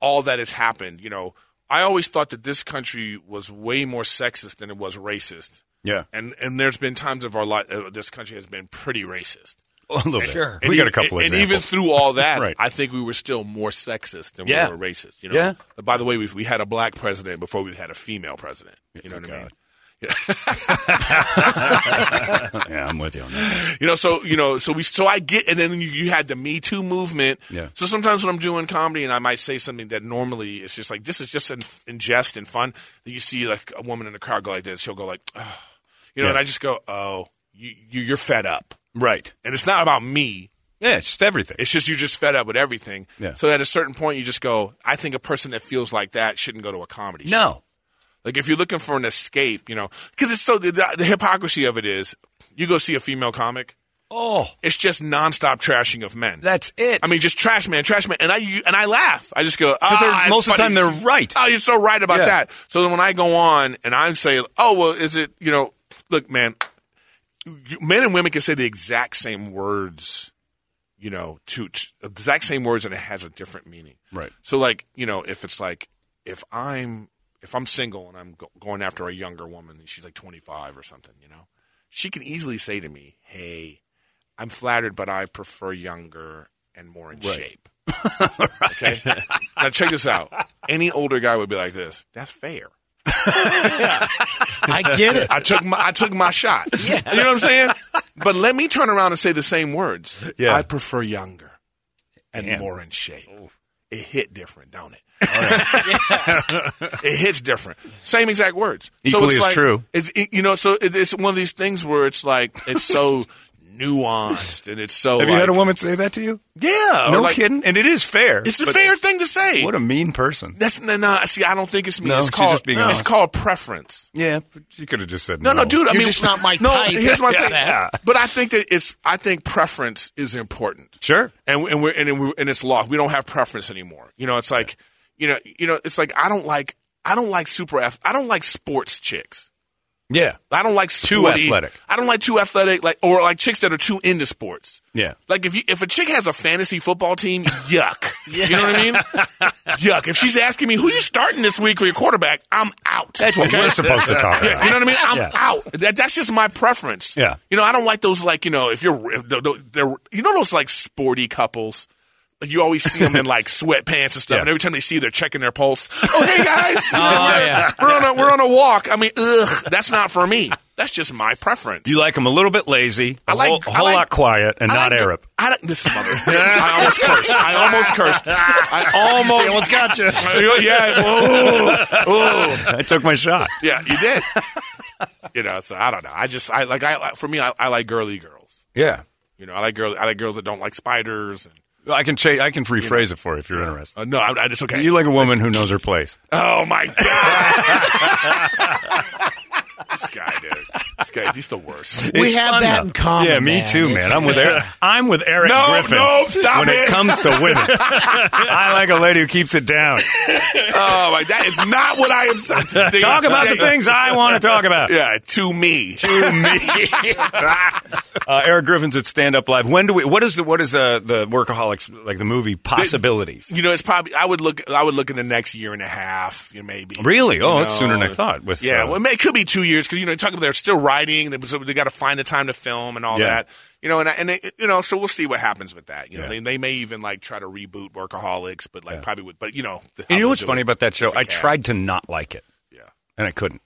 E: all that has happened. You know, I always thought that this country was way more sexist than it was racist.
D: Yeah.
E: And and there's been times of our life uh, this country has been pretty racist.
D: A little bit.
F: Sure.
D: We
E: And
D: got a couple of
E: and, and even through all that,
D: Right.
E: I think we were still more sexist than
D: Yeah.
E: we were racist. You know.
D: Yeah.
E: By the way, we we had a black president before we had a female president. You know what I mean?
D: yeah, I'm with you on that.
E: You know, so you know, so we, so I get, and then you, you had the Me Too movement.
D: Yeah.
E: So sometimes when I'm doing comedy, and I might say something that normally is just like this is just in, in jest and fun, that you see like a woman in a crowd go like this, she'll go like, oh. you know,
D: Yeah.
E: and I just go, oh, you, you you're fed up,
D: Right.
E: and it's not about me.
D: Yeah, it's just everything.
E: It's just you're just fed up with everything.
D: Yeah.
E: So at a certain point, you just go. I think a person that feels like that shouldn't go to a comedy show. Like if you're looking for an escape, you know, because it's so the, the hypocrisy of it is, you go see a female comic,
D: Oh,
E: it's just nonstop trashing of men.
D: that's it.
E: I mean, just trash man, trash man, and I you- and I laugh. I just go,
D: they're-
E: ah,
D: most of the time they're right.
E: Oh, you're so right about
D: Yeah.
E: that. So then when I go on and I'm saying, oh well, is it you know, look, man, you- men and women can say the exact same words, you know, to, to the exact same words, and it has a different meaning.
D: Right.
E: So like you know, if it's like if I'm if I'm single and I'm go- going after a younger woman and she's like 25 or something, you know, she can easily say to me, "Hey, I'm flattered, but I prefer younger and more in shape." okay. now check this out. Any older guy would be like this. That's fair.
F: I get it.
E: I took my I took my shot. Yeah. You know what I'm saying? But let me turn around and say the same words.
D: Yeah.
E: I prefer younger and
D: Damn.
E: more in shape. It hit different, don't it? it hits different. Same exact words.
D: Equally
E: it's
D: as
E: like,
D: true.
E: It's it, you know, so it, it's one of these things where it's like it's so nuanced and it's so.
D: Have you
E: like,
D: had a woman say that to you?
E: Yeah,
D: No
E: like-
D: kidding. And it is fair.
E: It's a fair thing to say.
D: What a mean person.
E: That's no, no. See, I don't think it's mean.
D: No,
E: it's called
D: just being
E: it's called preference.
D: Yeah, she could have just said
E: No,
D: no.
E: no, dude. I
F: You're
E: mean,
F: just not my
E: no,
F: type.
E: Here's what I'm saying.
D: Yeah.
E: But I think that it's. I think preference is important.
D: Sure.
E: And and we're and, we're, and it's lost. We don't have preference anymore. You know, it's like, you know, you know, it's like I don't like. I don't like super. ath- I don't like sports chicks.
D: Yeah.
E: I don't like
D: Too athletic.
E: I don't like too athletic, like or like chicks that are too into sports.
D: Yeah.
E: Like if you if a chick has a fantasy football team, yuck. You know what I mean? yuck. If she's asking me who you starting this week for your quarterback, I'm out.
D: That's what we're supposed to talk
E: Yeah,
D: about.
E: you know what I mean? I'm
D: Yeah.
E: out. That, that's just my preference.
D: Yeah.
E: You know, I don't like those like you know if you're if they're, they're, you know those like sporty couples. Like you always see them in like sweatpants and stuff,
D: Yeah.
E: and every time they see you, they're checking their pulse. Oh, hey guys,
F: Oh, yeah.
E: we're on a we're on a walk. I mean, ugh, that's not for me. That's just my preference.
D: You like them a little bit lazy, a
E: I like-
D: whole, a
E: I
D: whole
E: like-
D: lot quiet, and
E: I
D: not
E: like the-
D: Arab.
E: I like this mother. I almost cursed. I almost cursed. I almost.
D: almost got you.
E: yeah. Ooh, ooh.
D: I took my shot.
E: Yeah, you did. you know, so I don't know. I just I like I for me I, I like girly girls.
D: Yeah.
E: You know, I like girl I like girls that don't like spiders. And,
D: I can cha- I can rephrase it for you if you're interested.
E: uh, no, I, I just okay.
D: You like a woman who knows her place.
E: oh my god. this guy, dude. This guy, he's the worst.
F: We
D: It's
F: have
D: fun,
F: that
D: though.
F: in common.
D: Yeah, me
F: man.
D: too, man. I'm with Erik. I'm with Erik
E: No,
D: Griffin.
E: no, stop
D: when it.
E: it.
D: comes to women, I like a lady who keeps it down.
E: Oh my, that is not what I am saying.
D: Talk about the things I want to talk about.
E: Yeah, to me.
D: To me, uh, Erik Griffin's at Stand Up Live. When do we? What is the what is uh, the Workaholics like the movie possibilities?
E: You know, it's probably I would look. I would look in the next year and a half, you know, maybe.
D: Really? Oh,
E: You
D: it's sooner than I thought. With
E: yeah,
D: uh,
E: well, it, may, it could be two years because you know, talking about they're still writing. They, they got to find the time to film and all
D: Yeah.
E: that. You know, and and you know, so we'll see what happens with that. You know,
D: Yeah.
E: they, they may even like try to reboot Workaholics, but like probably would. But you know,
D: And you know what's funny about that show? I
E: cast.
D: tried to not like it.
E: Yeah.
D: And I couldn't.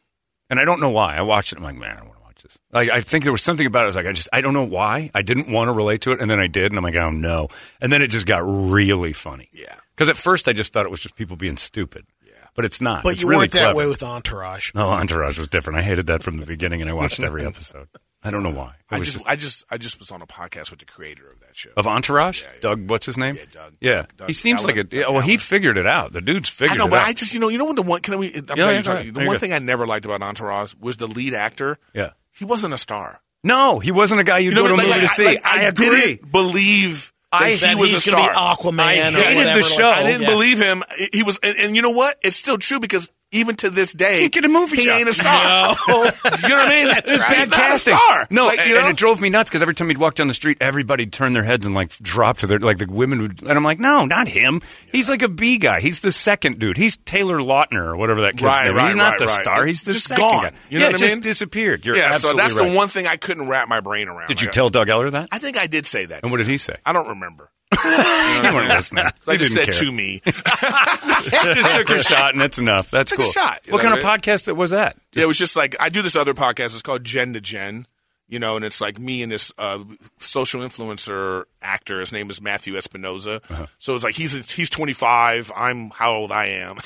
D: And I don't know why. I watched it. I'm like, man, I don't want to watch this. Like, I think there was something about it. I was like, I just, I don't know why. I didn't want to relate to it. And then I did. And I'm like, oh no. And then it just got really funny.
E: Yeah.
D: Because at first I just thought it was just people being stupid. Yeah. But it's not.
F: But
D: It's
F: you
D: really
F: weren't that
D: clever.
F: way with Entourage.
D: No, Entourage was different. I hated that from the beginning, and I watched every episode. I don't know why.
E: I
D: was
E: just, I just, I just was on a podcast with the creator of that show.
D: of Entourage, Doug. What's his name?
E: Yeah, Doug.
D: Yeah,
E: Doug-
D: he seems like a. Yeah, well, he figured it out. The dude's figured.
E: I know,
D: it
E: but
D: out.
E: I just, you know, you know what the one? Can we? I'm
D: yeah,
E: talking-. The one thing I never liked about Entourage was the lead actor.
D: yeah.
E: He wasn't a star.
D: No, he wasn't a guy you'd
E: You know
D: go to a movie
E: mean?
D: to see.
E: Like,
D: I,
E: I
D: agree.
E: didn't believe
D: I-
E: he was a
F: he's gonna
E: star.
F: be Aquaman.
D: I
F: or
D: hated the show.
F: like-
E: I didn't
F: Yeah.
E: believe him. He was, and, and you know what? It's still true because even to this day,
D: Can't get a movie
E: he
D: job.
E: ain't a star. you know what I mean?
D: It was
E: He's
D: bad
E: not a
D: casting.
E: star.
D: No,
E: Like,
D: and,
E: you
D: and
E: know?
D: it drove me nuts because every time he'd walk down the street, everybody'd turn their heads and like drop to their like the women would, and I'm like, no, not him. He's like a B guy. He's the second dude. He's Taylor Lautner or whatever that kid's
E: Right,
D: name.
E: right,
D: He's not
E: right,
D: the
E: right.
D: star. He's the
E: Just
D: second
E: gone.
D: guy.
E: You know
D: yeah,
E: what
D: it
E: I
D: just disappeared. You're
E: yeah, so that's
D: right.
E: the one thing I couldn't wrap my brain around.
D: Did you tell Doug Ellin that?
E: I think I did say that.
D: And what did he say?
E: I don't remember.
D: You weren't listening.
E: I just said
D: care.
E: to me.
D: just took a shot, and that's enough. That's
E: Took a
D: cool.
E: shot,
D: What kind of podcast that was that?
E: Yeah, it was just like I do this other podcast. It's called Gen to Gen, you know, and it's like me and this uh, social influencer actor. His name is Matthew Espinosa.
D: Uh-huh.
E: So it's like he's he's 25. I'm how old I am.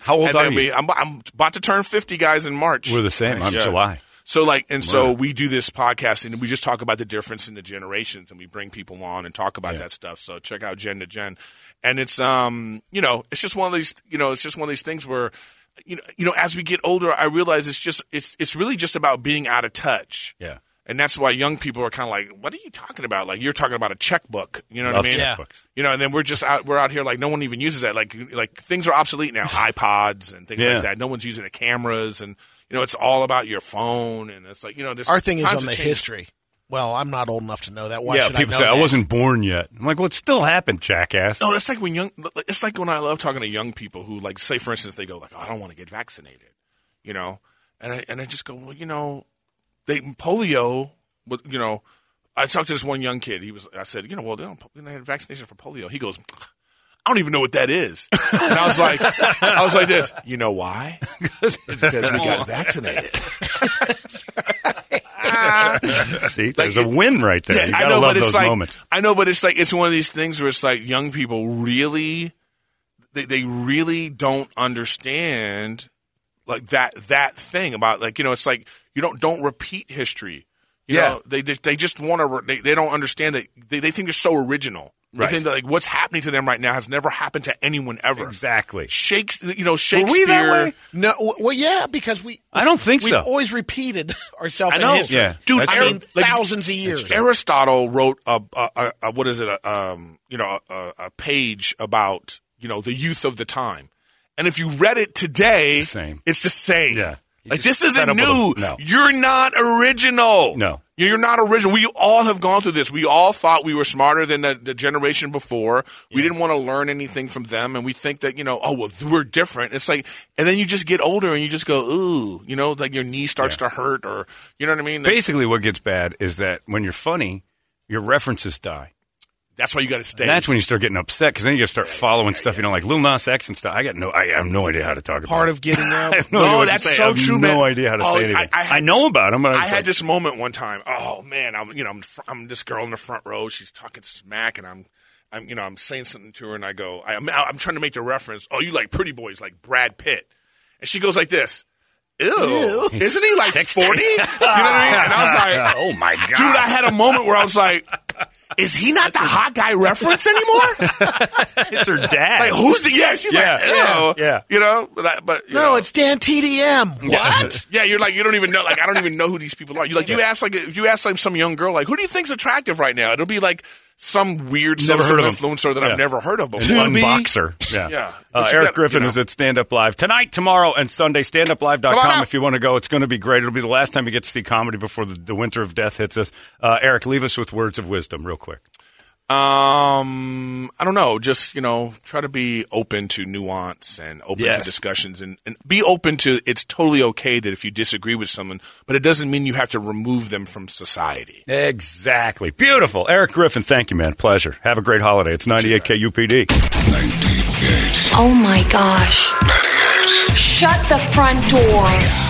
D: How old
E: and
D: are you?
E: we, I'm, I'm about to turn 50, guys, in March.
D: We're the same. I'm
E: Yeah.
D: July.
E: So like, and so we do this podcast and we just talk about the difference in the generations and we bring people on and talk about that stuff. So check out Gen to Gen, and it's um, you know, it's just one of these, you know, it's just one of these things where, you know, you know, as we get older, I realize it's just, it's, it's really just about being out of touch.
D: Yeah.
E: And that's why young people are kind of like, "What are you talking about? Like you're talking about a checkbook, you know
D: Love
E: what I mean?
F: Yeah.
D: checkbooks.
E: You know, and then we're just out, we're out here like no one even uses that. Like, like things are obsolete now, iPods and things
D: Yeah.
E: like that. No one's using the cameras, and you know, it's all about your phone, and it's like you know, this
F: Our thing is on the
E: changed.
F: history. Well, I'm not old enough to know that. Why
D: yeah,
F: should
D: people
F: I
D: say
F: know
D: I wasn't born yet. I'm like, well, it still happened, jackass.
E: No, it's like when young. It's like when I love talking to young people who, like, say for instance, they go like, oh, "I don't want to get vaccinated," you know, and I and I just go, well, you know, they polio, but you know, I talked to this one young kid. He was, I said, you know, well, they don't they had vaccination for polio. He goes, I don't even know what that is, and I was like, I was like this, you know why? It's because we got vaccinated.
D: See, there's a win right there. you
E: I
D: gotta
E: know,
D: love
E: but it's
D: those
E: like
D: moments.
E: I know, but it's like it's one of these things where it's like young people really, they they really don't understand like that that thing about like you know it's like you don't don't repeat history. You
D: Yeah.
E: know, they they they just want to. They, they don't understand that they, they think they're so original.
D: Right.
E: They think that like what's happening to them right now has never happened to anyone ever.
D: Exactly.
E: Shakes, you know,
D: Were
E: Shakespeare.
D: we that way?
F: No, well, yeah, because we.
D: I don't think
F: we've
D: so.
F: always repeated ourselves
E: I
F: in
E: know.
F: history.
D: Yeah,
E: Dude,
D: that's
F: I
D: true.
F: mean,
E: Like,
F: thousands of years.
E: Aristotle wrote a, a, a, a what is it? A, um, you know, a, a page about you know the youth of the time, and if you read it today,
D: It's the same.
E: It's the same.
D: Yeah. You
E: like
D: just
E: this isn't new.
D: a- no.
E: You're not original.
D: No.
E: You're not original. We all have gone through this. We all thought we were smarter than the, the generation before. We didn't want to learn anything from them, and we think that you know, oh well, we're different. It's like, and then you just get older and you just go, ooh, you know, like your knee starts to hurt, or you know what I mean.
D: Basically, what gets bad is that when you're funny, your references die.
E: That's why you got to stay.
D: That's when you start getting upset because then you got to start following stuff you know, like Lil Nas X and stuff. I got no, I have no idea how to talk about.
F: Part
D: it.
F: of getting
D: I
F: out.
D: have no,
E: No,
D: idea what to
E: that's
D: say.
E: so
D: I have
E: true,
D: No
E: man.
D: idea how to
E: Oh,
D: say anything.
E: I-
D: I,
E: I
D: know
E: this-
D: about them, but
E: I
D: was
E: had
D: like,
E: this moment one time. Oh man, I'm you know I'm I'm this girl in the front row. She's talking smack, and I'm I'm you know I'm saying something to her, and I go I, I'm I'm trying to make the reference. Oh, you like pretty boys like Brad Pitt, and she goes like this. Ew, isn't he like forty? you know what I mean? And I was like,
D: oh my god,
E: dude, I had a moment where I was like, is he not the hot guy reference anymore?
D: it's her dad.
E: like who's the yeah? She's
D: Yeah,
E: like, ew.
D: yeah, yeah.
E: You know, but I, but you
F: No,
E: know.
F: it's Dan TDM. What?
E: Yeah, you're like you don't even know. Like I don't even know who these people are. You like you ask like if you ask like some young girl like who do you think's attractive right now? It'll be like some weird
D: Never
E: social
D: heard of
E: influencer that
D: Yeah.
E: I've never heard of
D: An
E: before.
D: unboxer. Yeah.
E: Yeah.
D: Uh, Erik
E: got-
D: Griffin
E: you know.
D: is at Stand Up Live tonight, tomorrow, and Sunday.
E: Come on
D: StandUpLive.com
E: out.
D: if you want to go. It's going to be great. It'll be the last time you get to see comedy before the, the winter of death hits us. Uh, Erik, leave us with words of wisdom, real quick.
E: Um, I don't know. Just you know, try to be open to nuance and open
D: Yes.
E: to discussions, and, and be open to. It's totally okay that if you disagree with someone, but it doesn't mean you have to remove them from society.
D: Exactly. Beautiful. Erik Griffin, thank you, man. Pleasure. Have a great holiday. It's 98 KUPD.
C: 98.
I: Oh my gosh.
C: 98.
I: Shut the front door.